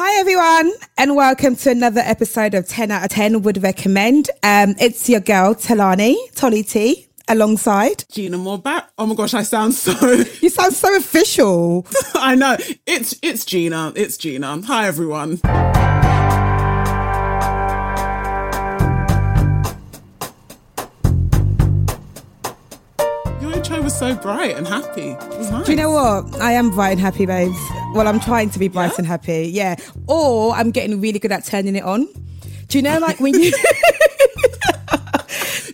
Hi everyone, and welcome to another episode of 10 out of 10 would recommend. Um, it's your girl Tolani, Tolly T, alongside Gina Moore Oh my gosh, I sound so You sound so official. I know. It's it's Gina. It's Gina. Hi everyone. Intro was so bright and happy. Nice. Do you know what? I am bright and happy, babes. Well, I'm trying to be bright Yeah? and happy. Yeah. Or I'm getting really good at turning it on. Do you know like when you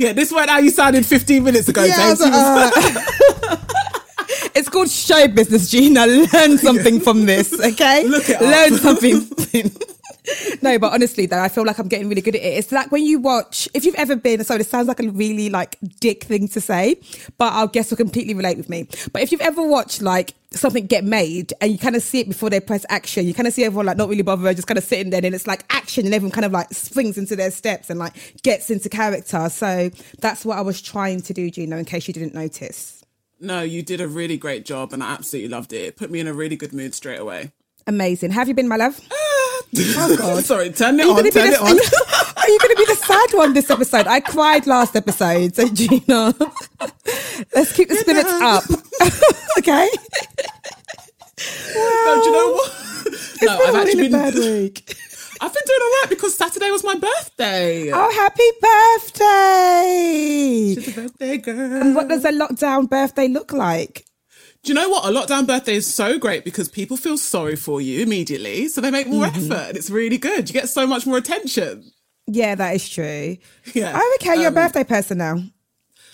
Yeah, this went how you sounded 15 minutes ago, Yeah, babes. like, uh, It's called show business, Gina. Learn something from this, okay? Look it up. Learn something. No, but honestly, though, I feel like I'm getting really good at it. It's like when you watch, if you've ever been, so this sounds like a really like dick thing to say, but I guess you'll completely relate with me. But if you've ever watched like something get made and you kind of see it before they press action, you kind of see everyone like not really bothered, just kind of sitting there and it's like action and everyone kind of like springs into their steps and like gets into character. So that's what I was trying to do, Gina, in case you didn't notice. No, you did a really great job and I absolutely loved it. It put me in a really good mood straight away. Amazing. Have you been, my love? Ah, oh God. Sorry, turn it on, turn the- it on. Are you, going to be the sad one this episode? I cried last episode, so Gina, let's keep the spirits up, okay? No, do you know what? no, I've been a actually been bad week. I've been doing all right because Saturday was my birthday. Oh, happy birthday! It's a birthday girl. And what does a lockdown birthday look like? Do you know what? A lockdown birthday is so great because people feel sorry for you immediately, so they make more Mm-hmm. effort, and it's really good. You get so much more attention. Yeah, that is true. Yeah. Oh, okay, you're a Um, birthday person now.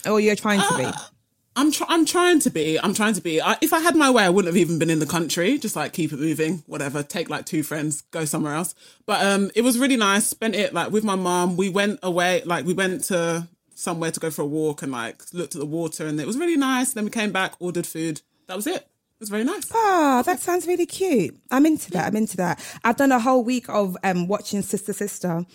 Or you're trying to be. I'm try- I'm trying to be. I'm trying to be. I, if I had my way, I wouldn't have even been in the country. Just like keep it moving, whatever. Take like two friends, go somewhere else. But um, it was really nice. Spent it like with my mom. We went away. Like we went to somewhere to go for a walk and like looked at the water, and it was really nice. Then we came back, ordered food. That was it. It was very nice. Oh, that sounds really cute. I'm into that. I'm into that. I've done a whole week of um watching Sister Sister.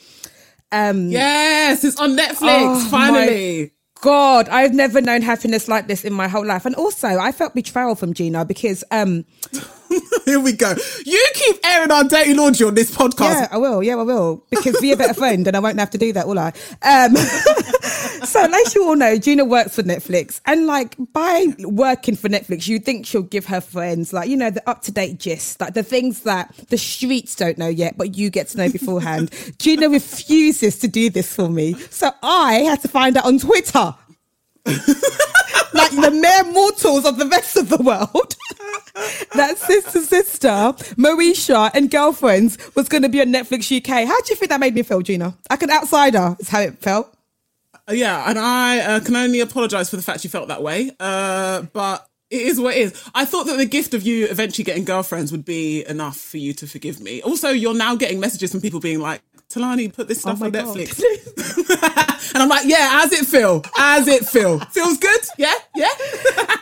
Um Yes, it's on Netflix. Oh, finally. God, I've never known happiness like this in my whole life. And also, I felt betrayal from Gina because, um, Here we go. You keep airing our dirty laundry on this podcast. yeah, I will. Yeah, I will. Because be a better friend and I won't have to do that, will I? Um, so, as you all know, Gina works for Netflix. And like by working for Netflix, you think she'll give her friends, like, you know, the up to date gist, like the things that the streets don't know yet, but you get to know beforehand. Gina refuses to do this for me. So I had to find out on Twitter. like the mere mortals of the rest of the world. that sister, sister, Moesha, and girlfriends was going to be on Netflix UK. How do you think that made me feel, Gina? Like an outsider, is how it felt. Yeah, and I uh, can only apologise for the fact you felt that way. Uh, but it is what it is. I thought that the gift of you eventually getting girlfriends would be enough for you to forgive me. Also, you're now getting messages from people being like, Tolani, put this stuff Oh on God. Netflix. and I'm like, yeah, how's it feel? How's it feel? Feels good? Yeah? Yeah?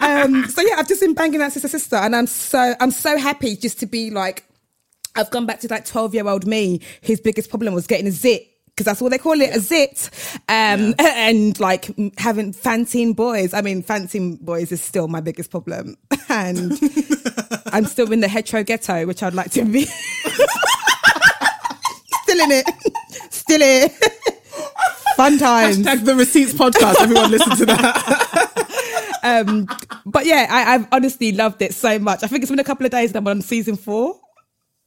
Um, so yeah, I've just been banging out sister, sister, and I'm so I'm so happy just to be like, I've gone back to like 12 year old me. His biggest problem was getting a zit. Because that's what they call it, a zit. Um, and like having fancying boys. I mean, fancying boys is still my biggest problem. And I'm still in the hetero ghetto, which I'd like to be. still in it. Still in it. Fun times. Hashtag the receipts podcast. Everyone listen to that. Um, but yeah, I, I've honestly loved it so much. I think it's been a couple of days and I'm on season four.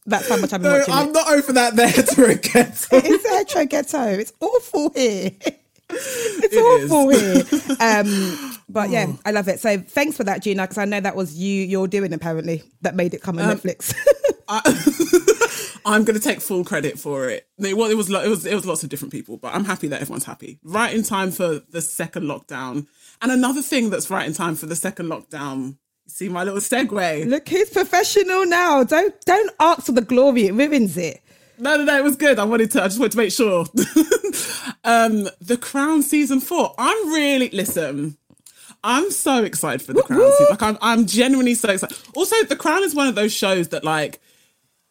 That's how much I've been No, watching I'm it. not over that there to again. It's a hetero ghetto. It's awful here. It's It awful here. Um, but yeah, I love it. So thanks for that, Gina, because I know that was you. You're doing apparently that made it come on Um, Netflix. I'm going to take full credit for it. It was, it was it was it was lots of different people, but I'm happy that everyone's happy. Right in time for the second lockdown, and another thing that's right in time for the second lockdown. See my little segue? Look, who's professional now? Don't don't ask for the glory; it ruins it. No, no, no. It was good. I wanted to. I just wanted to make sure. um, the Crown season four. I'm really listen. I'm so excited for the Crown. season. Like I'm, I'm genuinely so excited. Also, the Crown is one of those shows that like.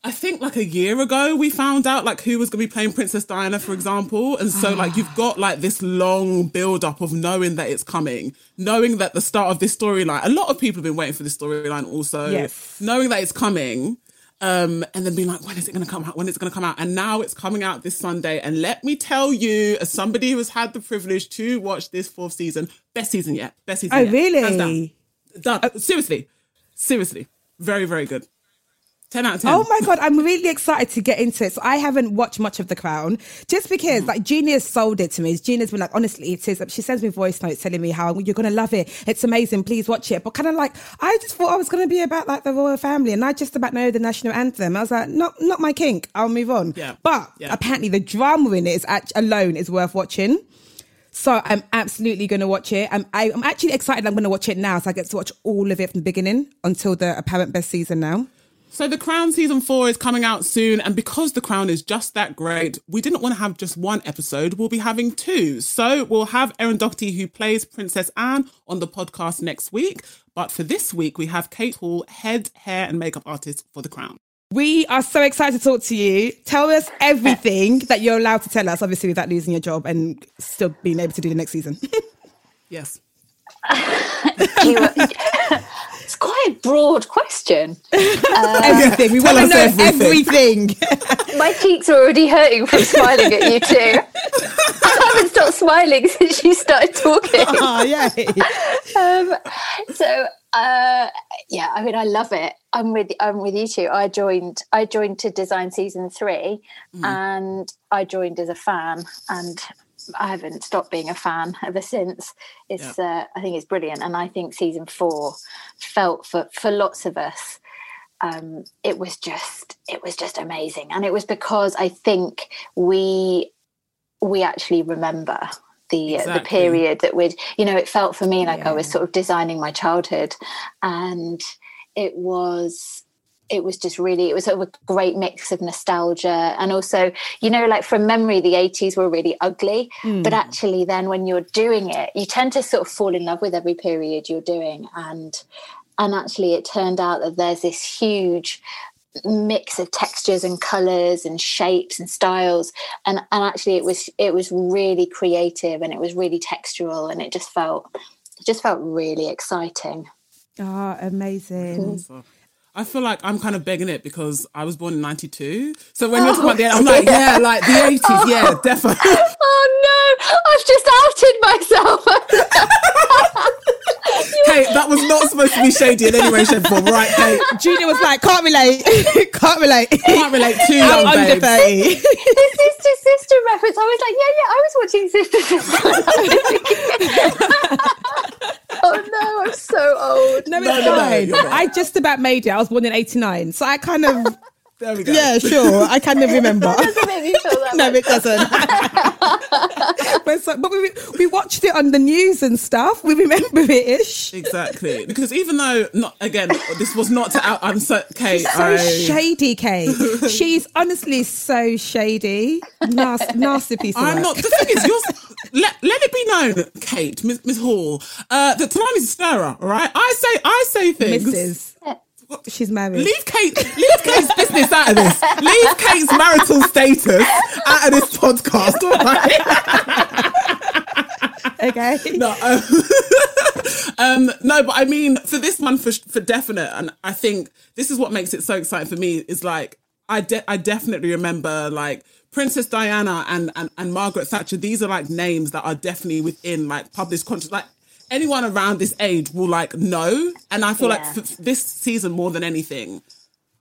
I think like a year ago we found out like who was going to be playing Princess Diana, for example, and so like you've got like this long build up of knowing that it's coming, knowing that the start of this storyline. A lot of people have been waiting for this storyline, also Yes. knowing that it's coming. Um, and then being like, when is it going to come out? When is it going to come out? And now it's coming out this Sunday. And let me tell you, as somebody who has had the privilege to watch this fourth season, best season yet, best season. Oh, yet. Hands really? down. Done. Seriously, seriously, very, very good. Ten out of ten. Oh my god, I'm really excited to get into it. So I haven't watched much of The Crown just because mm. like Gina's sold it to me. Gina's been like, honestly, it is. She sends me voice notes telling me how you're gonna love it. It's amazing. Please watch it. But kind of like, I just thought I was gonna be about like the royal family, and I just about know the national anthem. I was like, not not my kink. I'll move on. Yeah. But Yeah. apparently the drama in it is act- alone is worth watching. So I'm absolutely going to watch it. I'm, I, I'm actually excited. I'm going to watch it now, so I get to watch all of it from the beginning until the apparent best season now. So the Crown season four is coming out soon, and because the Crown is just that great, we didn't want to have just one episode. We'll be having two. So we'll have Erin Doherty, who plays Princess Anne, on the podcast next week. But for this week, we have Cate Hall, head hair and makeup artist for the Crown. We are so excited to talk to you. Tell us everything that you're allowed to tell us, obviously without losing your job and still being able to do the next season. Yes. You were- it's quite a broad question. everything. We want to know everything. everything. My cheeks are already hurting from smiling at you two. I haven't stopped smiling since you started talking. oh, yeah. um, so uh, yeah, I mean, I love it. I'm with I'm with you two. I joined I joined to design season three, and I joined as a fan, and I haven't stopped being a fan ever since. It's uh, I think it's brilliant, and I think season four felt for for lots of us. Um, it was just it was just amazing, and it was because I think we we actually remember the uh, the period that we'd you know it felt for me like I was sort of designing my childhood and it was it was just really it was sort of a great mix of nostalgia and also you know like from memory the 80s were really ugly but hmm. actually then when you're doing it you tend to sort of fall in love with every period you're doing. And and actually it turned out that there's this huge mix of textures and colors and shapes and styles. And and actually it was it was really creative and it was really textural and it just felt it just felt really exciting. Oh, amazing. So I feel like I'm kind of begging it because I was born in 92. So when you're talking about the, oh. I'm like, yeah, like the 80s, yeah, definitely. oh no i've just outed myself Cate, that was not supposed to be shady in any way, shape, or form, right, Cate? Junior was like, can't relate. can't relate. Can't relate too I'm young, under babes. 30. the sister sister reference i was like yeah yeah i was watching sister sister oh no i'm so old No, No, it's no, no, fine. you're not. I just about made it. I was born in 89. So I kind of, There we go. yeah, sure. I kind of remember. doesn't make me feel that no, much it doesn't. but so, but we, we watched it on the news and stuff. We remember it ish. Exactly. Because even though, not again, this was not to out, I'm so, Cate, So I, shady, Cate. She's honestly so shady. Nasty, nasty piece of I'm work. not. The thing is, you're, let, let it be known, Cate, Miss, Miss Hall, uh, that Tolani's a stirrer, all right? I say, I say things. Mrs. She's married. Leave Cate, leave Cate's business out of this. Leave Cate's marital status out of this podcast, all right? Okay. no, um, um, no, but I mean, for this one, for for definite, and I think this is what makes it so exciting for me. Is like I de- I definitely remember like Princess Diana and, and and Margaret Thatcher. These are like names that are definitely within like public conscious. Like anyone around this age will like know, and I feel Yeah. like f- this season more than anything,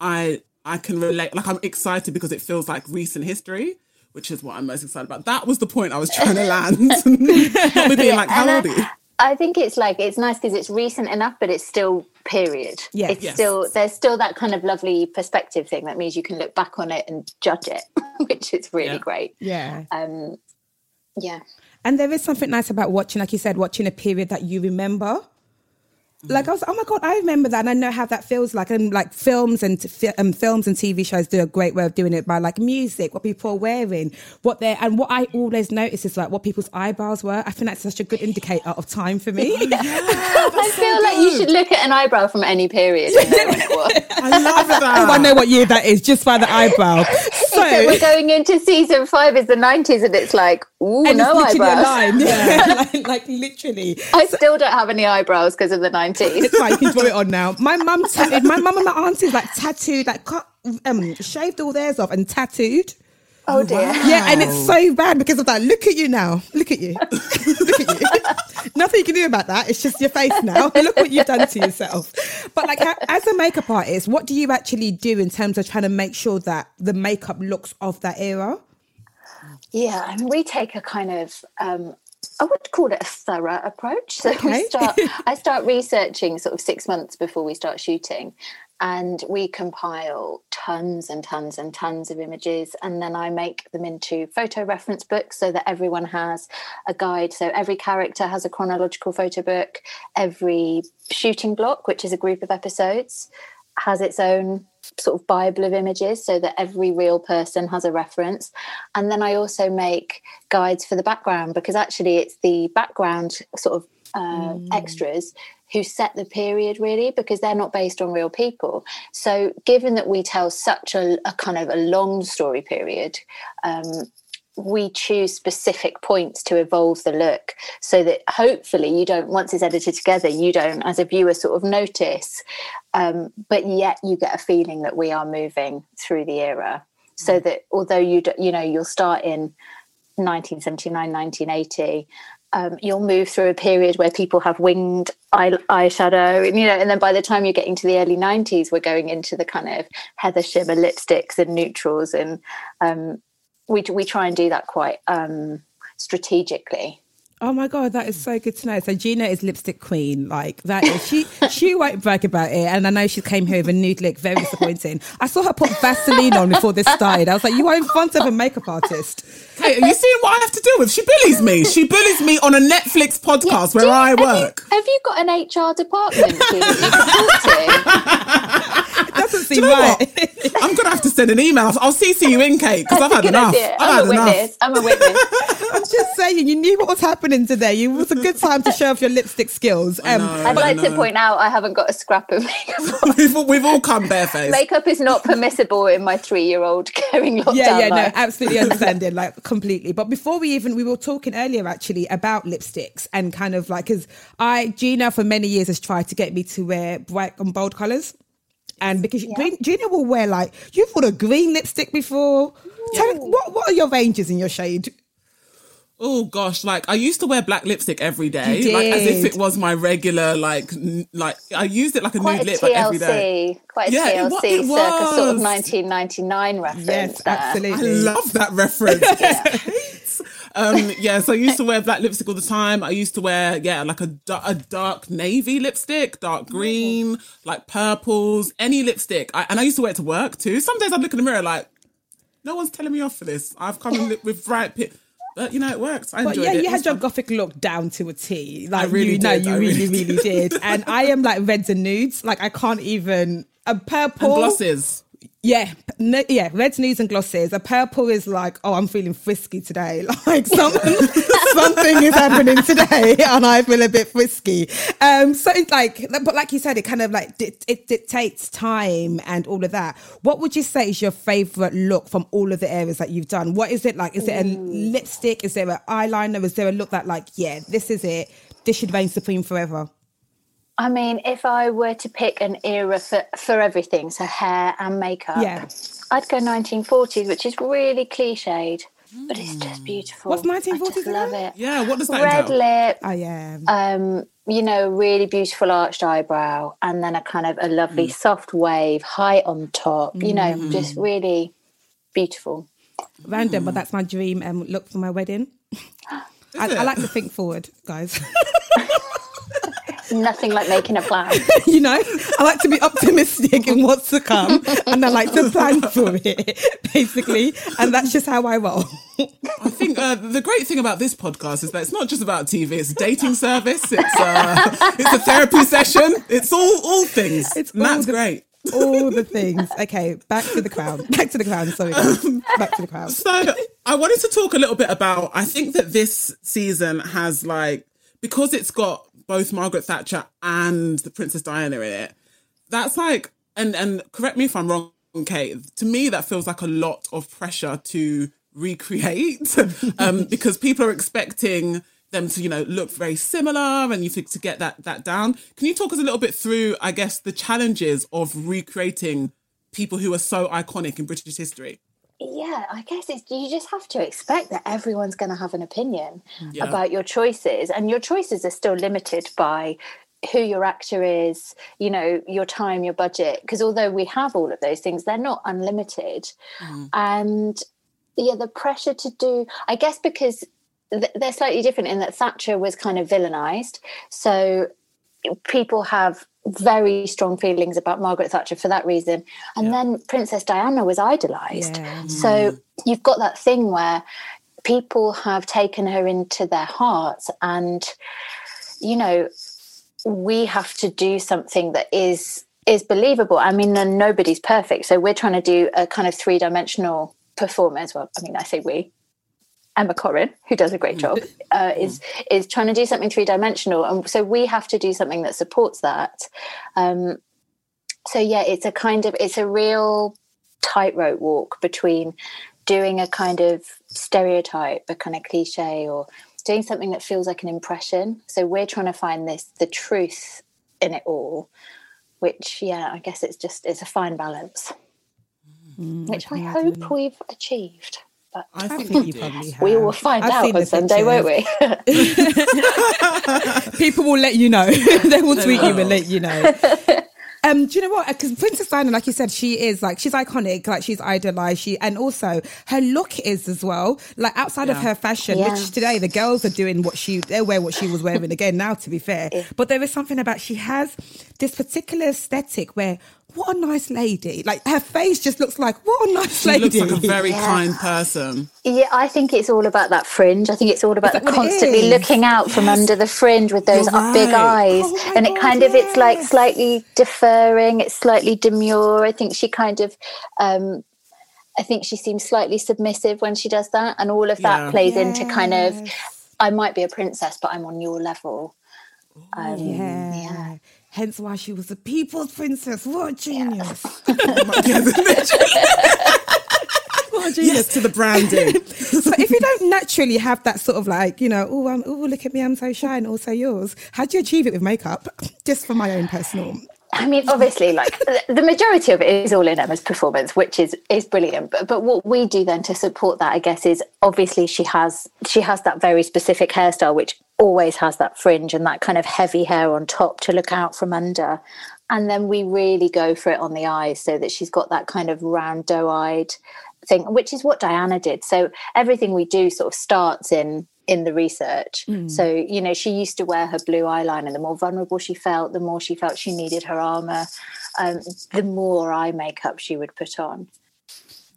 I I can relate. Like I'm excited because it feels like recent history. Which is what I'm most excited about. That was the point I was trying to land. Not me being like, how old I- are you? I think it's like it's nice because it's recent enough, but it's still period. Yeah. it's Yes. still there's still that kind of lovely perspective thing that means you can look back on it and judge it, which is really Yeah. great. Yeah. Um, yeah, And there is something nice about watching, like you said, watching a period that you remember. Like I was, oh my god, I remember that, and I know how that feels like. And like films and fi- um, films and TV shows do a great way of doing it by like music, what people are wearing, what they're, and what I always notice is like what people's eyebrows were. I think that's such a good indicator of time for me. I feel like you should look at an eyebrow from any period and know when it was. I love that. I know what year that is just by the eyebrow. So we're going into season five is the nineties, and it's like, ooh, And no eyebrows. line, yeah. like, like literally. I still don't have any eyebrows because of the nineties. It's fine, you can draw it on now. My mum my mum and my aunties like tattooed, like cut um, shaved all theirs off and tattooed. Oh dear. Yeah, and it's so bad because of that. Look at you now. Look at you. Look at you. Nothing you can do about that. It's just your face now. Look what you've done to yourself. But like, as a makeup artist, what do you actually do in terms of trying to make sure that the makeup looks of that era? Yeah, I mean, we take a kind of um, I would call it a thorough approach. So Okay. we start I start researching sort of six months before we start shooting. And we compile tons and tons and tons of images, and then I make them into photo reference books so that everyone has a guide. So every character has a chronological photo book. Every shooting block, which is a group of episodes, has its own sort of bible of images so that every real person has a reference and then i also make guides for the background because actually it's the background sort of uh, extras who set the period really because they're not based on real people. So given that we tell such a, a kind of a long story period um, we choose specific points to evolve the look so that hopefully you don't once it's edited together you don't as a viewer sort of notice um, but yet you get a feeling that we are moving through the era. So that although you do, you know you'll start in 1979 1980 um, you'll move through a period where people have winged eye, eyeshadow and you know and then by the time you're getting to the early 90s we're going into the kind of heather shimmer lipsticks and neutrals and um, we, we try and do that quite um, strategically Oh my god, that is so good to know. So Gina is lipstick queen. Like that is she she won't brag about it. And I know she came here with a nude look, very disappointing. I saw her put Vaseline on before this started. I was like, you are in front of a makeup artist. Are you seeing what I have to deal with? She bullies me. She bullies me on a Netflix podcast Do where you- I have you- work. have you got an hr department you can talk to It doesn't Do seem you know right. what? I'm gonna have to send an email. I'll CC you in, Cate, because I've had good enough. idea. I've I'm had a enough. witness. I'm a witness. I'm just saying, you knew what was happening today. You- It was a good time to show off your lipstick skills. Um, know. I'd like to point out I haven't got a scrap of makeup. we've, all- we've all come barefaced. makeup is not permissible in my three-year-old caring lockdown yeah, yeah, no, life. absolutely understanding, like completely. But before we even, we were talking earlier actually about lipsticks and kind of like, because I, Gina, for many years has tried to get me to wear bright and bold colors. And because green, Gina will wear like, you've worn a green lipstick before. Tell me, what, what are your ranges in your shade? Oh gosh, like I used to wear black lipstick every day, You like as if it was my regular, like n- like I used it like a Quite a nude lip like, every day. TLC, quite a Yeah, it wa- TLC it circa sort of 1999 reference. Yes, there. I love that reference. um, yeah, so I used to wear black lipstick all the time. I used to wear yeah, like a a dark navy lipstick, dark green, like purples, any lipstick. I, and I used to wear it to work too. Some days I'd look in the mirror like, no one's telling me off for this. I've come in with bright pit, but you know it works. I But yeah, it. you It had your fun. gothic look down to a T. Like really you know, did, you I really, really really did. And I am like reds and nudes. Like I can't even a purple and glosses. Yeah, no, yeah, reds, nudes, and glosses. A purple is like, oh, I'm feeling frisky today. Like something, something is happening today, and I feel a bit frisky. Um, so it's like, but like you said, it kind of like it, it dictates time and all of that. What would you say is your favorite look from all of the areas that you've done? What is it like? Is it a lipstick? Is there an eyeliner? Is there a look that like, yeah, this is it. This should reign supreme forever. I mean, if I were to pick an era for, for everything, so hair and makeup, Yeah. I'd go 1940s, which is really cliched, but it's just beautiful. What's I 1940s just love it. Yeah, what does that mean? Red entail? lip, I am. um, you know, really beautiful arched eyebrow, and then a kind of a lovely soft wave, high on top. You know, just really beautiful. Random, but that's my dream um, look for my wedding. I, I like to think forward, guys. Nothing like making a plan. you know, I like to be optimistic in what's to come, and I like to plan for it, basically. And that's just how I roll. I think uh, the great thing about this podcast is that it's not just about TV. It's a dating service. It's uh, it's a therapy session. It's all all things. It's and all that's the- great. All the things. Okay, back to the crown. Back to the crown. Sorry, guys. back to the crown. So I wanted to talk a little bit about. I think that this season has like because it's got both Margaret Thatcher and the Princess Diana in it. That's like and and correct me if I'm wrong, Cate. To me, that feels like a lot of pressure to recreate um, because people are expecting them to you know look very similar and you think to get that that down can you talk us a little bit through i guess the challenges of recreating people who are so iconic in British history. Yeah i guess it's you just have to expect that everyone's going to have an opinion Yeah. about your choices and your choices are still limited by who your actor is you know your time your budget because although we have all of those things they're not unlimited mm. and yeah the pressure to do i guess because th- they're slightly different in that thatcher was kind of villainized so people have very strong feelings about Margaret Thatcher for that reason. And then Princess Diana was idolized. Yeah. So mm. you've got that thing where people have taken her into their hearts and you know we have to do something that is is believable. I mean nobody's perfect. So we're trying to do a kind of three-dimensional performance. Well, I mean I say we Emma Corrin, who does a great job, uh, is is trying to do something three dimensional, and so we have to do something that supports that. Um, so yeah, it's a kind of it's a real tightrope walk between doing a kind of stereotype, a kind of cliche, or doing something that feels like an impression. So we're trying to find this the truth in it all, which yeah, I guess it's just it's a fine balance, which I hope we've achieved. But I I think, think we you probably have. we will find I've out on Sunday, won't we? People will let you know. they will tweet you and let you know. Um, do you know what? Because Princess Diana, like you said, she is like she's iconic. Like she's idolized. She and also her look is as well. Like outside of her fashion, Yeah. which today the girls are doing what she they wear what she was wearing again. Now, to be fair, but there is something about she has this particular aesthetic where what a nice lady. Like her face just looks like what a nice She lady. looks like a very Yeah. kind person. Yeah, I think it's all about that fringe. I think it's all about the constantly looking out from under the fringe with those You're big eyes. Oh and it God, kind of it's like slightly deferring, it's slightly demure. I think she kind of um I think she seems slightly submissive when she does that. And all of that Yeah. plays into kind of, I might be a princess, but I'm on your level. Um, Yeah. yeah. Hence why she was a people's princess. What a genius. what a genius. yes, to the branding. so if you don't naturally have that sort of like, you know, oh, um, oh, look at me, I'm so shy, and also yours. How do you achieve it with makeup? Just for my own personal. I mean, obviously, like the majority of it is all in Emma's performance, which is is brilliant. But but what we do then to support that, I guess, is obviously she has she has that very specific hairstyle, which always has that fringe and that kind of heavy hair on top to look out from under. And then we really go for it on the eyes so that she's got that kind of round doe-eyed thing, which is what Diana did. So everything we do sort of starts in in the research. So, you know, she used to wear her blue eyeliner. The more vulnerable she felt, the more she felt she needed her armor, um, the more eye makeup she would put on.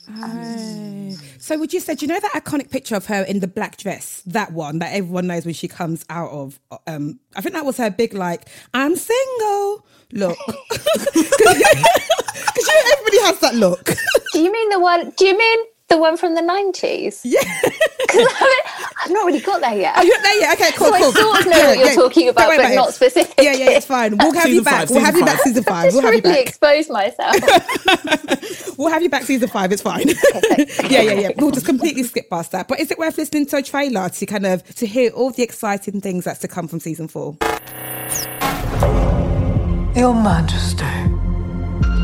Oh. So would you say, do you know that iconic picture of her in the black dress? That one that everyone knows when she comes out of. Um, I think that was her big like, I'm single look. Because you know everybody has that look. Do you mean the one? Do you mean the one from the nineties? yeah. Because I've not really got there yet. Oh, you're there, yeah. Okay, cool, So I sort of know what you're talking Don't about, but not it. specifically. Yeah, yeah, it's fine. We'll have you back. five, we'll have you back five. season five. We'll have you really back. expose myself. We'll have you back season five. It's fine. yeah, yeah, yeah. We'll just completely skip past that. But is it worth listening to a trailer to kind of to hear all the exciting things that's to come from season four? Your Majesty,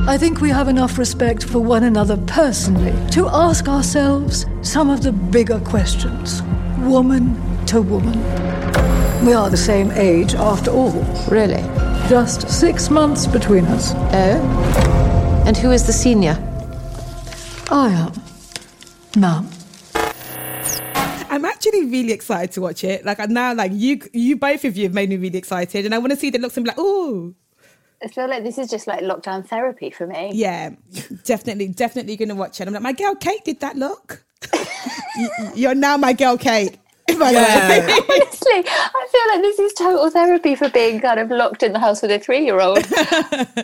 I think we have enough respect for one another personally to ask ourselves some of the bigger questions, woman to woman. We are the same age after all. Really? Just six months between us. Oh? And who is the senior? I am. Ma'am. I'm actually really excited to watch it. Like I now, like you, you both of you have made me really excited, and I want to see the looks and be like, oh, I feel like this is just like lockdown therapy for me. yeah, definitely, definitely gonna watch it. I'm like, my girl Cate did that look. You- You're now my girl Cate. By the way. Yeah. Honestly, I feel like this is total therapy for being kind of locked in the house with a three-year-old. You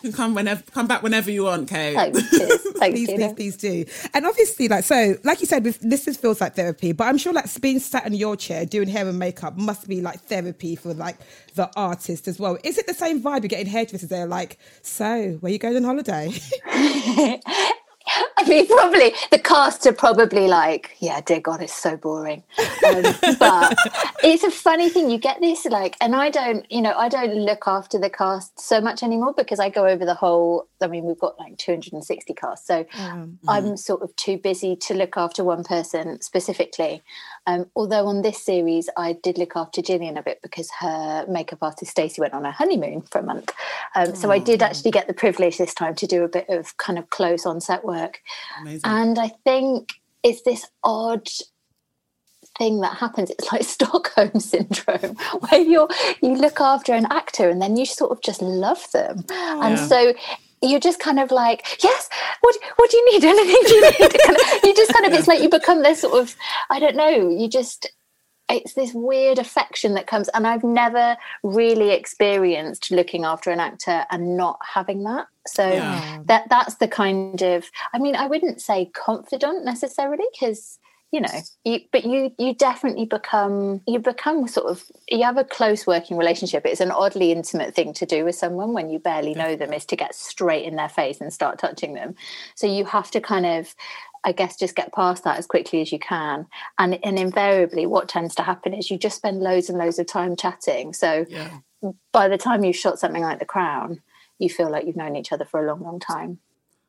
can come whenever, come back whenever you want, Cate. Thanks. Thanks, please, please, please do. And obviously, like so, like you said, this is, feels like therapy. But I'm sure, like being sat in your chair doing hair and makeup must be like therapy for like the artist as well. Is it the same vibe? You're getting hairdressers. They're like, so where you going on holiday? I mean, probably the cast are probably like, yeah, dear God, it's so boring. Um, but it's a funny thing. You get this like, and I don't, you know, I don't look after the cast so much anymore because I go over the whole. I mean, we've got like 260 casts, so Um, I'm sort of too busy to look after one person specifically. Um, although on this series, I did look after Gillian a bit because her makeup artist Stacey went on a honeymoon for a month. Um, so I did actually get the privilege this time to do a bit of kind of close on set work. Amazing. And I think it's this odd thing that happens. It's like Stockholm syndrome, where you're you look after an actor and then you sort of just love them. And Yeah. so you're just kind of like, yes, what what do you need? Anything you need? Kind of- you just kind of it's like you become this sort of I don't know, you just it's this weird affection that comes and I've never really experienced looking after an actor and not having that. So Yeah. that that's the kind of I mean, I wouldn't say confidant necessarily because you know you, but you you definitely become you become sort of you have a close working relationship. It's an oddly intimate thing to do with someone when you barely know them is to get straight in their face and start touching them. So you have to kind of i guess just get past that as quickly as you can. And and invariably what tends to happen is you just spend loads and loads of time chatting. So yeah. by the time you've shot something like the crown you feel like you've known each other for a long long time.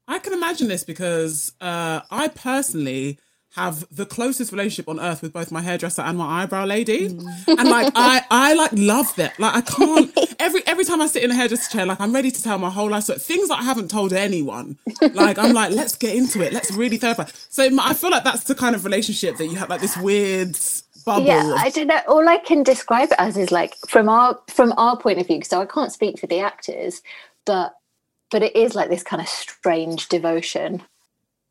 I can imagine this because uh, I personally have the closest relationship on earth with both my hairdresser and my eyebrow lady, and like I, I like love that. Like I can't every every time I sit in a hairdresser chair, like I'm ready to tell my whole life. So things that I haven't told anyone, like I'm like, let's get into it. Let's really therapy. So I feel like that's the kind of relationship that you have, like this weird bubble. yeah i don't know all i can describe it as is like from our from our point of view so i can't speak for the actors but but it is like this kind of strange devotion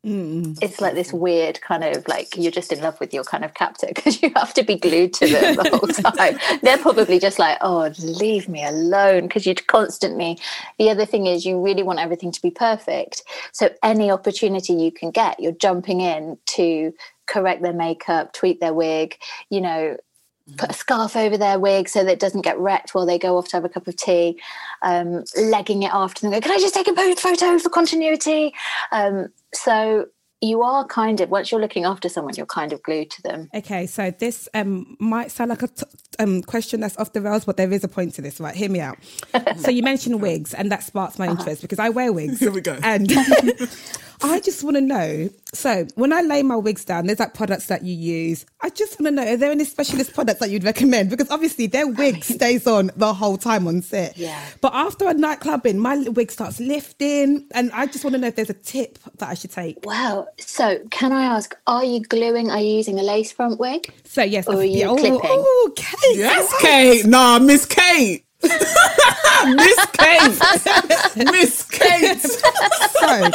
it's like this weird kind of like you're just in love with your kind of captor because you have to be glued to them the whole time. They're probably just like, oh, leave me alone because you'd constantly. The other thing is, you really want everything to be perfect. So any opportunity you can get, you're jumping in to correct their makeup, tweak their wig, you know, put a scarf over their wig so that it doesn't get wrecked while they go off to have a cup of tea, um, legging it after them. Go, Can I just take a photo for continuity? Um, so you are kind of once you're looking after someone, you're kind of glued to them. Okay, so this um, might sound like a t- um, question that's off the rails, but there is a point to this, right? Hear me out. so you mentioned wigs, and that sparks my interest because I wear wigs. Here we go. And I just want to know. So when I lay my wigs down, there's like products that you use. I just want to know: are there any specialist products that you'd recommend? Because obviously their wig stays on the whole time on set. Yeah. But after a night clubbing, my wig starts lifting, and I just want to know if there's a tip that I should take. Wow. So can I ask, are you gluing? Are you using a lace front wig? So yes, Or are you oh, clipping? oh, Cate. Yes, Cate. Nah, Miss Cate. Miss Cate. Miss Cate. So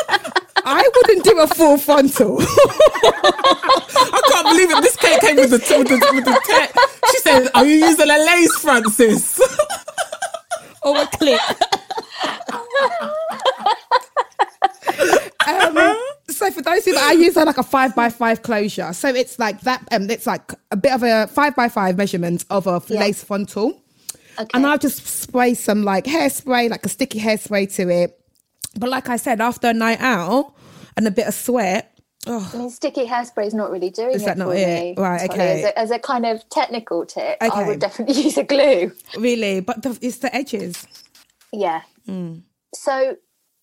I wouldn't do a full frontal. I can't believe it. Miss Cate came with the with the, with the tech. She said, "Are you using a lace, Francis?" or a clip. um, so for those who I use like a five by five closure. So it's like that. Um, it's like a bit of a five by five measurement of a Yeah. lace frontal, Okay. and I'll just spray some like hairspray, like a sticky hairspray to it. But like I said, after a night out and a bit of sweat, oh, I mean, sticky hairspray is not really doing Is it that not for it? me. Right, okay. As a, as a kind of technical tip, I would definitely use a glue. really? But the, it's the edges. Yeah. Mm. So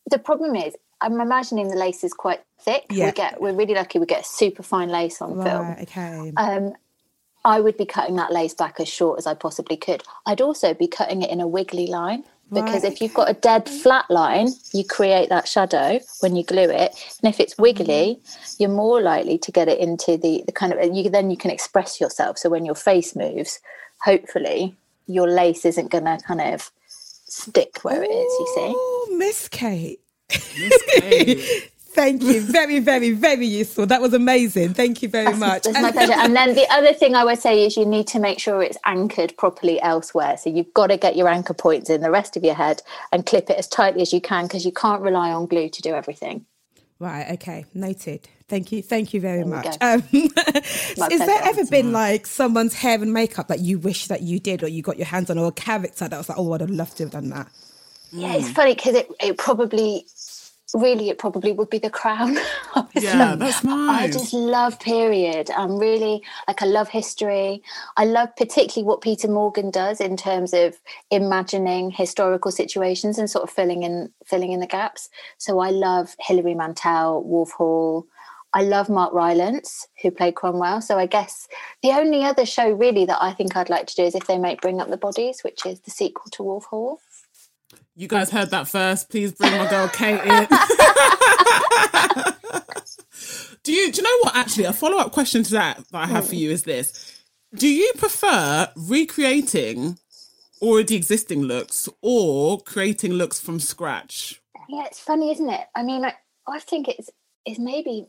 the problem is, I'm imagining the lace is quite thick. Yeah. We get we're really lucky. We get super fine lace on film. Okay. Um, I would be cutting that lace back as short as I possibly could. I'd also be cutting it in a wiggly line because Right, if you've got a dead flat line, you create that shadow when you glue it. And if it's wiggly, mm-hmm. you're more likely to get it into the, the kind of you then you can express yourself. So when your face moves, hopefully your lace isn't gonna kind of stick where it is, you see. Oh, Miss Cate. Miss Cate. Thank you. Very, very, very useful. That was amazing. Thank you very much. It's my pleasure. And then the other thing I would say is you need to make sure it's anchored properly elsewhere. So you've got to get your anchor points in the rest of your head and clip it as tightly as you can because you can't rely on glue to do everything. Right. Okay. Noted. Thank you. Thank you very much. Um, is there ever been like someone's hair and makeup that you wish that you did or you got your hands on or a character that was like, oh, I'd have loved to have done that? Yeah, it's funny because it, it probably really it probably would be the crown yeah that's nice. i just love period. I'm really like i love history. I love particularly what peter morgan does in terms of imagining historical situations and sort of filling in filling in the gaps. So i love hilary mantel wolf hall. I love Mark Rylance, who played Cromwell. So I guess the only other show really that I think I'd like to do is if they make Bring Up the Bodies, which is the sequel to Wolf Hall. You guys heard that first. Please bring my girl Cate in. do you do you know what actually a follow-up question to that that I have for you is this. Do you prefer recreating already existing looks or creating looks from scratch? Yeah, it's funny, isn't it? I mean, I, I think it's it's maybe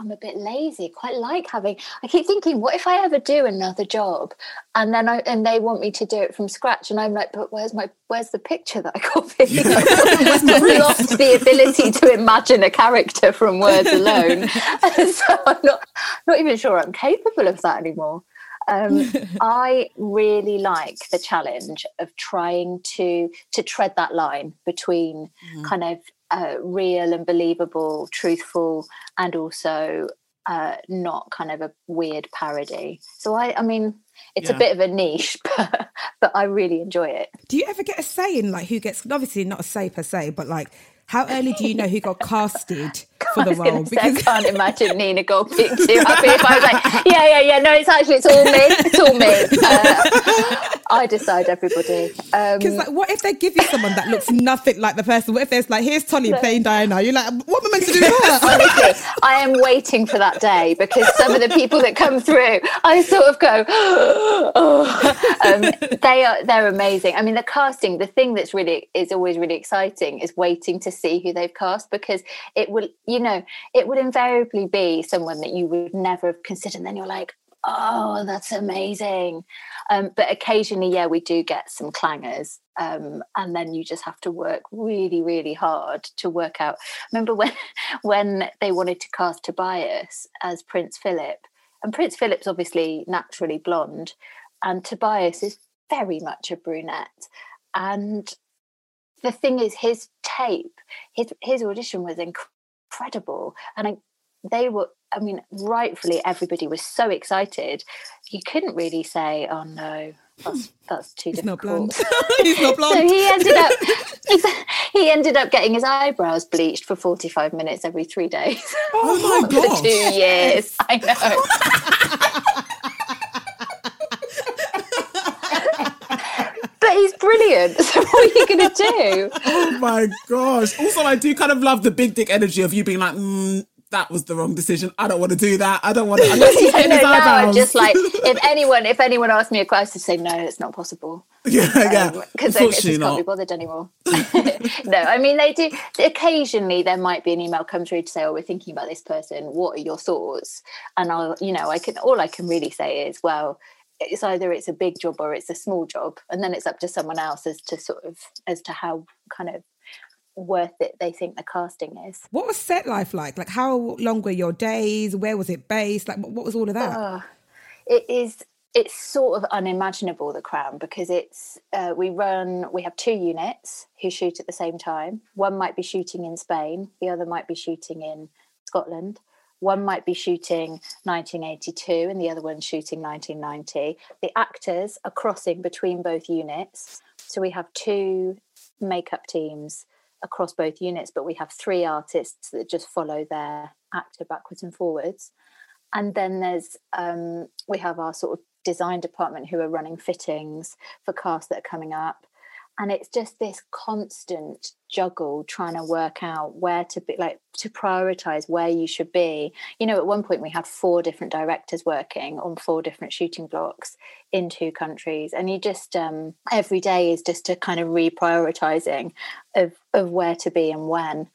I'm a bit lazy. Quite like having. I keep thinking, what if I ever do another job, and then I and they want me to do it from scratch, and I'm like, but where's my where's the picture that I copied? I've lost the ability to imagine a character from words alone, so I'm not not even sure I'm capable of that anymore. Um, I really like the challenge of trying to to tread that line between mm. kind of uh, real and believable, truthful, and also uh, not kind of a weird parody. So I, I mean, it's yeah. a bit of a niche, but, but I really enjoy it. Do you ever get a say in like who gets? Obviously, not a say per se, but like how early do you know who got casted for the role? Because I can't imagine Nina Gold being too happy if I was like, yeah, yeah, yeah. No, it's actually it's all me. It's all me. Uh, I decide everybody. Because um, like, what if they give you someone that looks nothing like the person? What if there's like, here's Tolly playing Diana? You're like, what am I meant to do that? Honestly, I am waiting for that day because some of the people that come through, I sort of go, oh. Um, they are they're amazing. I mean, the casting, the thing that's really is always really exciting is waiting to see who they've cast because it will, you know, it would invariably be someone that you would never have considered. And then you're like, oh, that's amazing. Um, but occasionally, yeah, we do get some clangers. Um, and then you just have to work really, really hard to work out. Remember when when they wanted to cast Tobias as Prince Philip, and Prince Philip's obviously naturally blonde, and Tobias is very much a brunette. And the thing is, his tape, his his audition was incredible, and I, they were I mean, rightfully, everybody was so excited. You couldn't really say, "Oh no, that's that's too He's difficult." He's not blonde. so he ended up he ended up getting his eyebrows bleached for forty five minutes every three days. Oh my god! for two years, I know. But he's brilliant. So what are you going to do? Oh my gosh! Also, I do kind of love the big dick energy of you being like, mm, that was the wrong decision. I don't want to do that. I don't want to. yeah, no, now I'm just like, if anyone, if anyone asked me a question, say no, it's not possible. Yeah, um, yeah. Because they just not. can't be bothered anymore. no, I mean they do. Occasionally, there might be an email come through to say, "Oh, we're thinking about this person. What are your thoughts?" And I'll, you know, I can. All I can really say is, well, it's either it's a big job or it's a small job, and then it's up to someone else as to sort of as to how kind of worth it they think the casting is. What was set life like? Like how long were your days? Where was it based? Like what was all of that? Uh, it is it's sort of unimaginable the crown because it's uh, we run we have two units who shoot at the same time one might be shooting in spain the other might be shooting in scotland one might be shooting 1982 and the other one shooting 1990 the actors are crossing between both units. So we have two makeup teams across both units, but we have three artists that just follow their actor backwards and forwards. And then there's um, we have our sort of design department who are running fittings for casts that are coming up and it's just this constant juggle trying to work out where to be like to prioritize where you should be you know at one point we had four different directors working on four different shooting blocks in two countries and you just um, every day is just a kind of reprioritizing of of where to be and when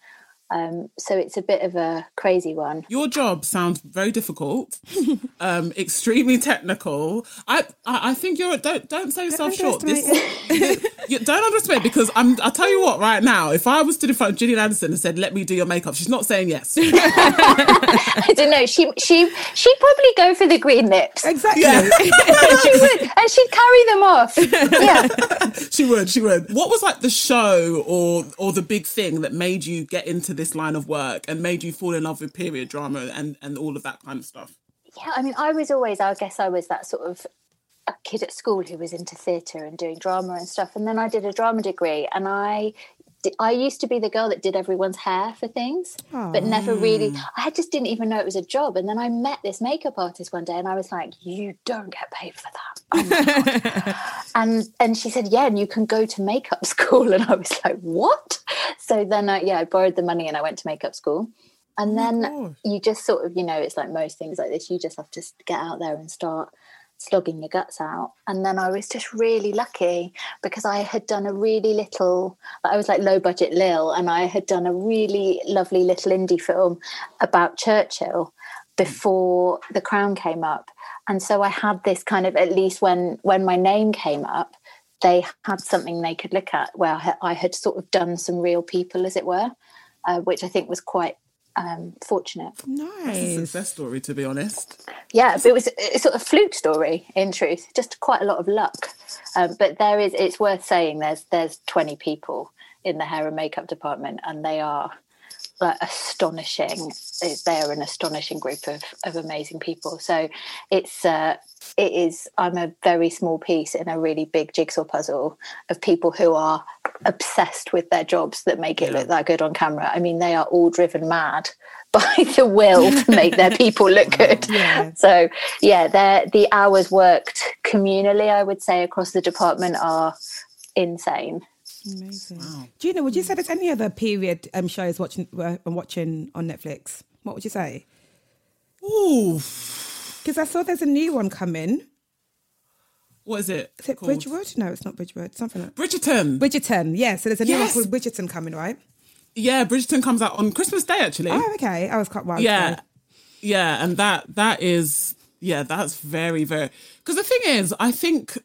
um, so it's a bit of a crazy one. Your job sounds very difficult, um, extremely technical. I, I, I think you're don't don't sell yourself short. This You don't underestimate because I'm. I'll tell you what. Right now, if I was stood in front of Gillian Anderson and said, "Let me do your makeup," she's not saying yes. I don't know. She she she'd probably go for the green lips. Exactly. she would, and she'd carry them off. Yeah. she would. She would. What was like the show or or the big thing that made you get into this line of work and made you fall in love with period drama and and all of that kind of stuff? Yeah, I mean, I was always, I guess I was that sort of a kid at school who was into theatre and doing drama and stuff. And then I did a drama degree and I I used to be the girl that did everyone's hair for things, but never really. I just didn't even know it was a job. And then I met this makeup artist one day, and I was like, "You don't get paid for that." Oh and and she said, "Yeah, and you can go to makeup school." And I was like, "What?" So then, I, yeah, I borrowed the money and I went to makeup school. And then you just sort of, you know, it's like most things like this. You just have to get out there and start slogging your guts out. And then I was just really lucky because I had done a really little, I was like low budget Lil, and I had done a really lovely little indie film about Churchill before The Crown came up. And so I had this kind of, at least when when my name came up, they had something they could look at where I had, sort of done some real people, as it were, uh, which I think was quite um, fortunate. It's a Nice. success story, to be honest. Yeah, but it was a sort of fluke story in truth, just quite a lot of luck. Um, but there is, it's worth saying, there's there's 20 people in the hair and makeup department, and they are like astonishing. They are an astonishing group of, of amazing people. So it's uh, it is. I'm a very small piece in a really big jigsaw puzzle of people who are obsessed with their jobs that make it look that good on camera. I mean, they are all driven mad by the will to make their people look good. Yeah. So yeah, they're- the hours worked communally, I would say, across the department are insane. Amazing. Gina, would you say there's any other period um, shows watching uh, watching on Netflix? What would you say? Ooh, Because I saw there's a new one coming. what is it? Is it called? Bridgewood? No, it's not Bridgewood. Something like Bridgerton. Bridgerton. Yeah, so there's a new Yes. one called Bridgerton coming, right? yeah, Bridgerton comes out on Christmas Day, actually. Oh, okay. I was quite wild. yeah yeah and that that is yeah that's very very because the thing is i think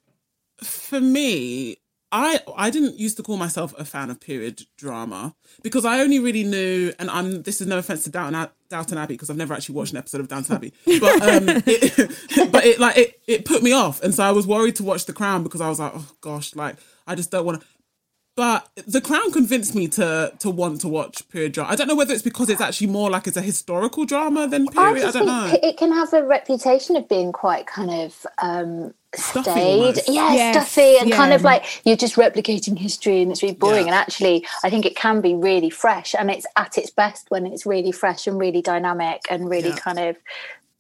for me i i didn't used to call myself a fan of period drama because i only really knew and i'm this is no offense to downton, downton abbey because i've never actually watched an episode of downton abbey but um it, but it like it, it put me off and so i was worried to watch the crown because i was like oh gosh like i just don't want to but The Crown convinced me to to want to watch period drama. I don't know whether it's because it's actually more like it's a historical drama than period. I, just don't know. it can have a reputation of being quite kind of um, Stuffy almost. yeah, Yes, stuffy, and kind of like you're just replicating history, and it's really boring. Yeah. And actually, I think it can be really fresh, and it's at its best when it's really fresh and really dynamic and really Yeah. kind of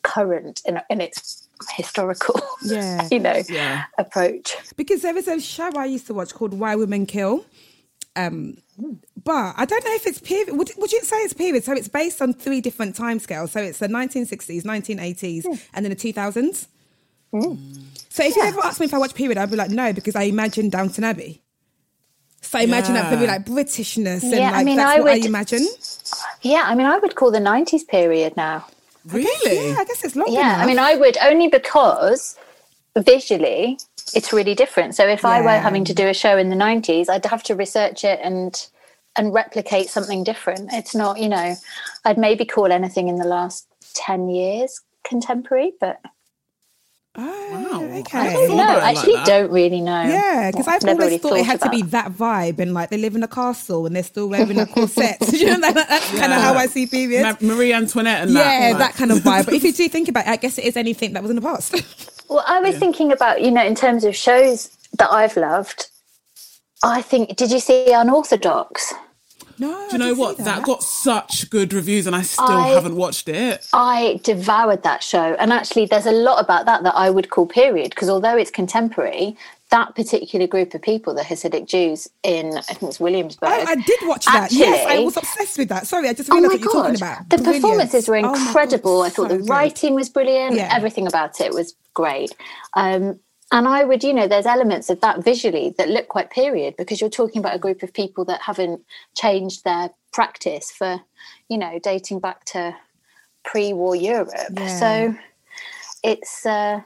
current in, in its historical, Yeah. you know, Yeah. approach. Because there is a show I used to watch called Why Women Kill. Um, but I don't know if it's period. Would, would you say it's period? So it's based on three different timescales. So it's the 1960s, 1980s, and then the 2000s. Mm. So if you ever ask me if I watch period, I'd be like, no, because I imagine Downton Abbey. So I imagine that maybe Yeah. like Britishness and Yeah, I mean, that's I what I would- imagine. Yeah, I mean, I would call the 90s period now. Really? Yeah, I guess it's long Yeah, enough. I mean, I would only because visually it's really different. So if I were having to do a show in the 90s, I'd have to research it and and replicate something different. It's not, you know, I'd maybe call anything in the last 10 years contemporary, but. Okay. I I thought don't know. I like actually that. don't really know. Yeah, because Well, I've never always really thought it had to be that vibe and like they live in a castle and they're still wearing a corset. you know, that, that's kind of how I see period. Ma- Marie Antoinette and yeah, that. that, kind of vibe. But if you do think about it, I guess it is anything that was in the past. Well, I was thinking about, you know, in terms of shows that I've loved, I think, did you see Unorthodox? No, Do you know what? That. got such good reviews, and I still I- haven't watched it. I devoured that show. And actually, there's a lot about that that I would call period, because although it's contemporary, that particular group of people, the Hasidic Jews in, I think it's Williamsburg. Oh, I did watch that. yes, I was obsessed with that. Sorry, I just Oh realised my what you're talking about. The Brilliant. performances were Oh incredible. I thought so the good. writing was brilliant. Yeah. Everything about it was great. Um, and I would, you know, there's elements of that visually that look quite period because you're talking about a group of people that haven't changed their practice for, you know, dating back to pre-war Europe. Yeah. So it's, uh,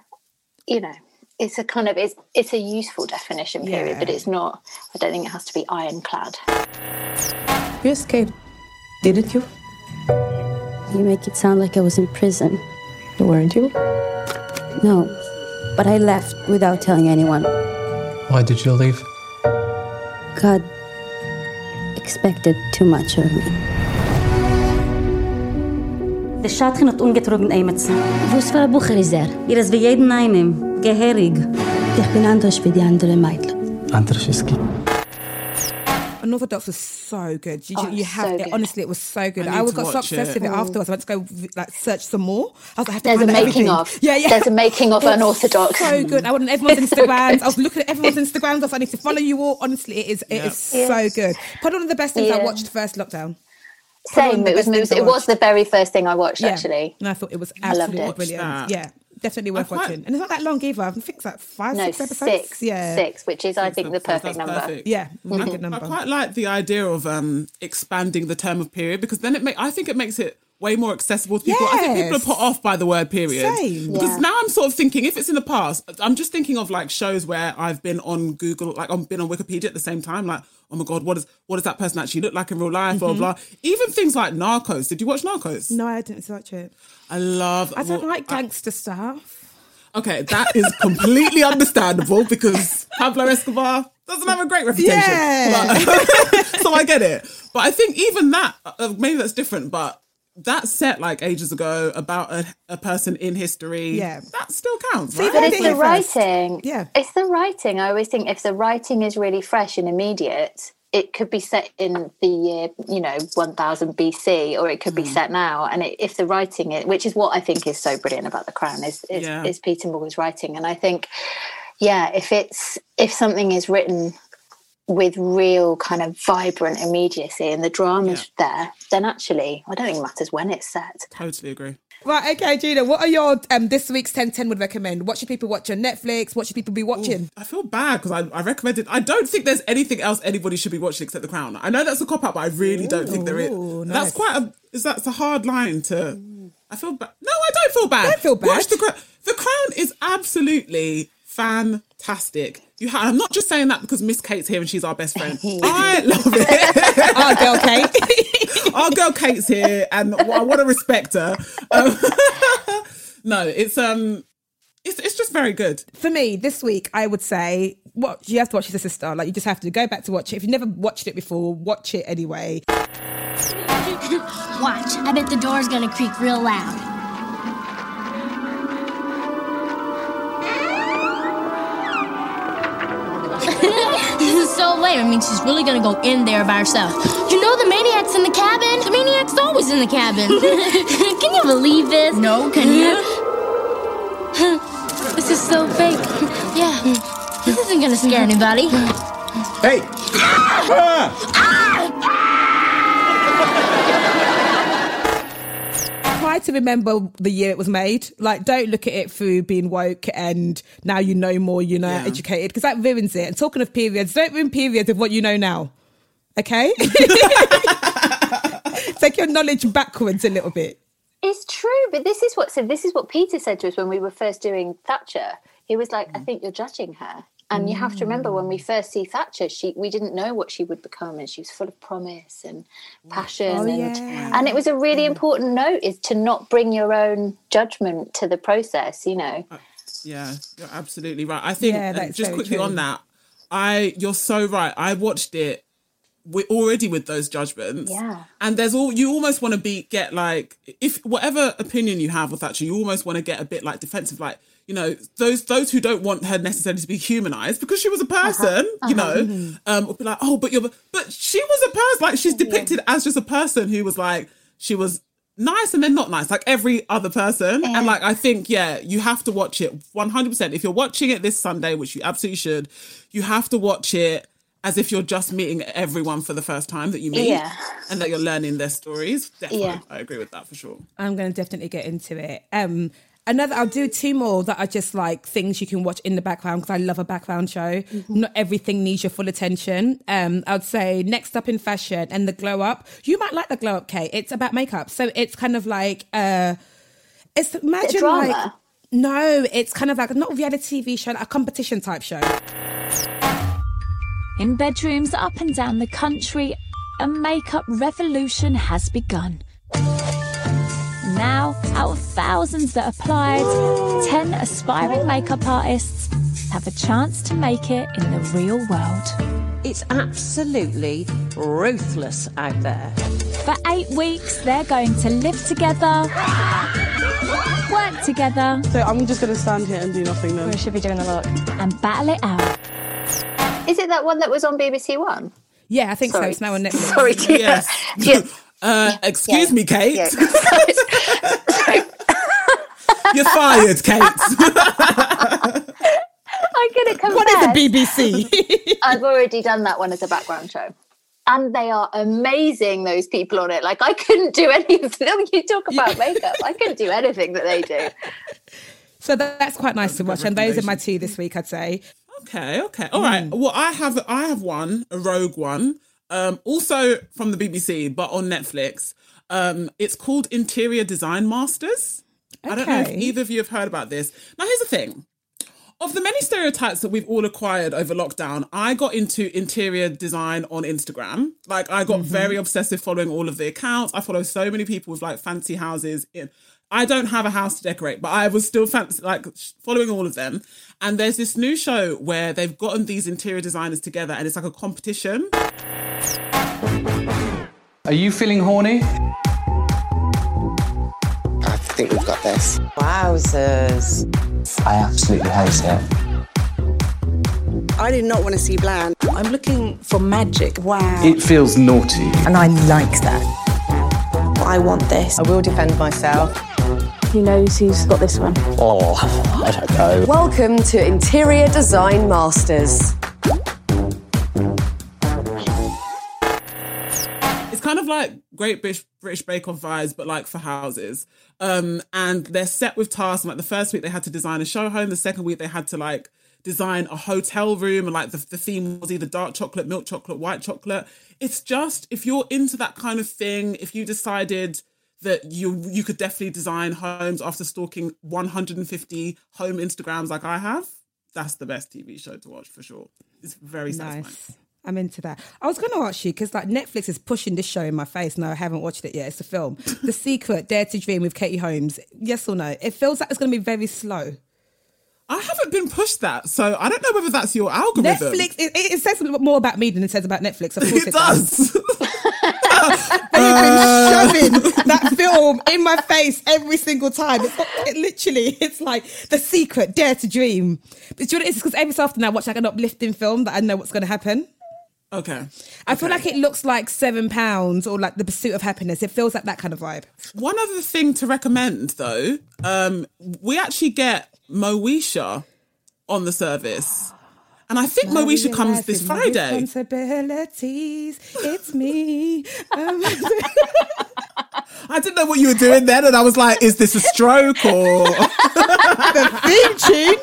you know, it's a kind of it's it's a useful definition period, Yeah. but it's not. I don't think it has to be ironclad. You escaped, didn't you? You make it sound like I was in prison. Weren't you? No, but I left without telling anyone. Why did you leave? God expected too much of me. Der Schatten hat ungetrogen einmetzen. Was für ein Bucher ist er? Ihr ist wie jeden einen, geherig. Ich bin anders wie die anderen Mädchen. Andrzejewski. Unorthodox was so good. You, Oh, you have so to, good. honestly, it was so good. I I, got so obsessed it. with it oh. afterwards. I had to go like search some more. I was like, I have to There's a find out making everything. of. Yeah, yeah. There's a making of It's Unorthodox. So good. I went on everyone's Instagrams. I was looking at everyone's Instagrams. I was like, I need to follow you all. Honestly, it is it is Yeah. so Yes. good. Probably one of the best things I Yeah. watched first lockdown. Same. It was, it was. It was the very first thing I watched. Yeah. Actually, And I thought it was I loved absolutely it. brilliant. Yeah. Definitely worth quite- watching. And it's not that long either. I think it's like five, no, six episodes. six. Yeah. Six, which is I think the That's perfect number. perfect. Yeah, really good I quite like the idea of um, expanding the term of period because then it make I think it makes it way more accessible to people. I think people are put off by the word period Same. because Yeah. now I'm sort of thinking if it's in the past, I'm just thinking of like shows where I've been on Google, like I've been on Wikipedia at the same time, like oh my god, what is what does that person actually look like in real life? Blah blah. Even things like Narcos. Did you watch Narcos? No, I didn't watch it. I love. I don't well, like gangster stuff. Okay, that is completely understandable because Pablo Escobar doesn't have a great reputation. Yeah. But- so I get it. But I think even that, uh, maybe that's different, but that set like ages ago about a, a person in history, Yeah. that still counts, See, right? but But it's the it first. writing. Yeah. It's the writing. I always think if the writing is really fresh and immediate, it could be set in the year, you know, 1000 BC, or it could Hmm. be set now. And it, if the writing, it, which is what I think is so brilliant about The Crown, is is, Yeah. is Peter Morgan's writing. And I think, yeah, if it's if something is written with real kind of vibrant immediacy and the drama's there, then actually, I don't think it matters when it's set. Totally agree. Right, okay, Gina, what are your um this week's 10 10 would recommend? What should people watch on Netflix? What should people be watching? I feel bad because I, I recommended. I don't think there's anything else anybody should be watching except The Crown. I know that's a cop out, but I really don't think there is. Ooh, That's quite a. Is that's a hard line to. I feel bad. No, I don't feel bad. Don't feel bad. Watch the The Crown is absolutely fantastic. You ha- I'm not just saying that because Miss Cate's here and she's our best friend. I love it. Our girl Cate. our girl Cate's here, and I want to respect her. Um, no, it's um, it's it's just very good. For me, this week, I would say what you have to watch as a sister. Like you just have to go back to watch it. If you've never watched it before, watch it anyway. Watch. I bet the door's gonna creak real loud. So lame. I mean, she's really gonna go in there by herself. You know the maniac's in the cabin. The maniac's always in the cabin. can you believe this? No, can you? this is so fake. yeah. This isn't gonna scare anybody. Hey! Ah! Ah! Ah! Try to remember the year it was made. Like, don't look at it through being woke and now you know more, you know, Yeah. educated, because that ruins it. And talking of periods, don't ruin periods of what you know now. Okay? Take your knowledge backwards a little bit. It's true, but this is what so this is what Peter said to us when we were first doing Thatcher. He was like, "I mm. think you're judging her." And you have to remember when we mm. first see Thatcher, she we didn't know what she would become, and she was full of promise and mm. passion, Oh, and yeah. and it was a really mm. important note is to not bring your own judgment to the process. You know, uh, Yeah, you're absolutely right. I think Yeah, and that's just very quickly true. on that, I you're so right. I watched it we're already with those judgments. Yeah. And there's all you almost want to be get like if whatever opinion you have with Thatcher, you almost want to get a bit like defensive, like you know those those who don't want her necessarily to be humanized because she was a person, you know, um, will be like, oh, but you're, but she was a person. Like she's depicted as just a person who was like she was nice and then not nice, like every other person. And like I think, yeah, you have to watch it 100. percent If you're watching it this Sunday, which you absolutely should, you have to watch it as if you're just meeting everyone for the first time that you meet, Yeah. and that you're learning their stories. Definitely, Yeah. I agree with that for sure. I'm going to definitely get into it. Um, another, I'll do two more that are just like things you can watch in the background because I love a background show. Not everything needs your full attention. Um, I'd say next up in fashion and the glow up. You might like the glow up, Cate. It's about makeup, so it's kind of like uh, it's imagine drama? like. No, it's kind of like not a reality TV show, like a competition type show. In bedrooms up and down the country, a makeup revolution has begun. Now, out of thousands that applied, 10 aspiring makeup artists have a chance to make it in the real world. It's absolutely ruthless out there. For eight weeks, they're going to live together, work together. So I'm just going to stand here and do nothing then. We should be doing a lot. And battle it out. Is it that one that was on BBC One? Yeah, I think Sorry. so. It's now on Netflix. Sorry, Tia. Yes. Tia. Uh, excuse Yeah. me, Cate. Yeah. You're fired, Cate. I'm gonna confess. What is the BBC? I've already done that one as a background show. And they are amazing, those people on it. Like, I couldn't do anything. You talk about makeup. I couldn't do anything that they do. so that's quite nice to watch. And those are my two this week, I'd say. Okay, okay. All right. Well, I have I have one, a rogue one. Um, also from the BBC, but on Netflix. Um, it's called Interior Design Masters. I don't know if either of you have heard about this. Now, here's the thing. Of the many stereotypes that we've all acquired over lockdown, I got into interior design on Instagram. Like, I got very obsessive following all of the accounts. I follow so many people with like fancy houses. In I don't have a house to decorate, but I was still fancy, like following all of them. And there's this new show where they've gotten these interior designers together, and it's like a competition. Are you feeling horny? I think we've got this. Wowzers. I absolutely hate it. I did not want to see bland. I'm looking for magic. Wow. It feels naughty. And I like that. I want this. I will defend myself. Who knows who's got this one? Oh, I don't know. Welcome to Interior Design Masters. It's kind of like Great British, British Bake Off vibes, but like for houses. Um, and they're set with tasks. Like the first week they had to design a show home. The second week they had to like design a hotel room, and like the, the theme was either dark chocolate, milk chocolate, white chocolate. It's just if you're into that kind of thing, if you decided that you you could definitely design homes after stalking 150 home Instagrams like I have, that's the best TV show to watch for sure. It's very satisfying. Nice. I'm into that. I was going to ask you because like Netflix is pushing this show in my face. No, I haven't watched it yet. It's a film, The Secret, Dare to Dream with Katie Holmes. Yes or no? It feels like it's going to be very slow. I haven't been pushed that, so I don't know whether that's your algorithm. Netflix. It, it says more about me than it says about Netflix. Of course, It it, does. does. They've been shoving that film in my face every single time. It's not, it literally, it's like The Secret, Dare to Dream. But do you know what it is? Because every so often I watch like an uplifting film that I know what's going to happen. Okay. I feel like it looks like Seven Pounds or like The Pursuit of Happiness. It feels like that kind of vibe. One other thing to recommend, though, um, we actually get Moesha on the service, and I think Moesha Life comes this Friday. Responsibilities. It's me. Um, I didn't know what you were doing then, and I was like, "Is this a stroke or?" the theme tune.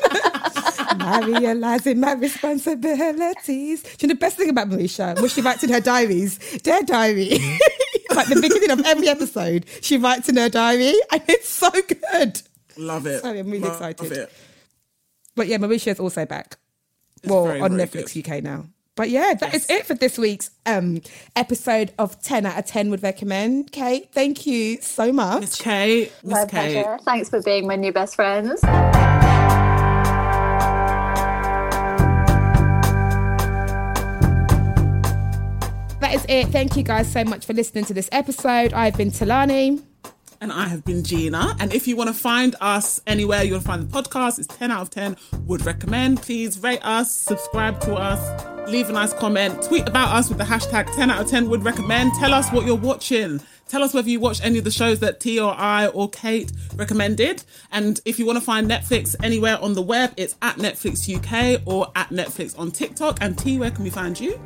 I realizing my responsibilities. Do you know the best thing about Moesha? Was she writes in her diaries, their diary. like the beginning of every episode, she writes in her diary, and it's so good. Love it. Sorry, I'm really Love excited. it. But yeah, is also back. Well, very, on very Netflix UK now. But yeah, that is it for this week's um, episode of 10 out of 10 would recommend. Cate, thank you so much. Miss Cate, Miss My Cate. pleasure. Thanks for being my new best friends. That is it. Thank you guys so much for listening to this episode. I've been Tolani. And I have been Gina. And if you want to find us anywhere you'll find the podcast, it's 10 out of 10. Would recommend. Please rate us, subscribe to us, leave a nice comment, tweet about us with the hashtag 10 out of 10 would recommend. Tell us what you're watching. Tell us whether you watch any of the shows that T or I or Cate recommended. And if you want to find Netflix anywhere on the web, it's at Netflix UK or at Netflix on TikTok. And T, where can we find you?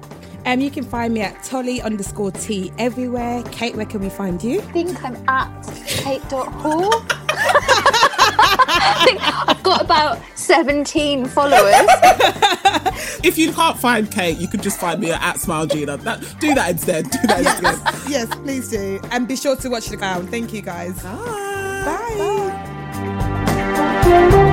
Um, you can find me at Tolly underscore T everywhere. Cate, where can we find you? I think I'm at cate.hall. I think I've got about 17 followers. If you can't find Cate, you can just find me at Smile Gina. That, do that instead. Do that instead. yes, please do. And be sure to watch The Crown. Thank you guys. Bye. Bye. Bye.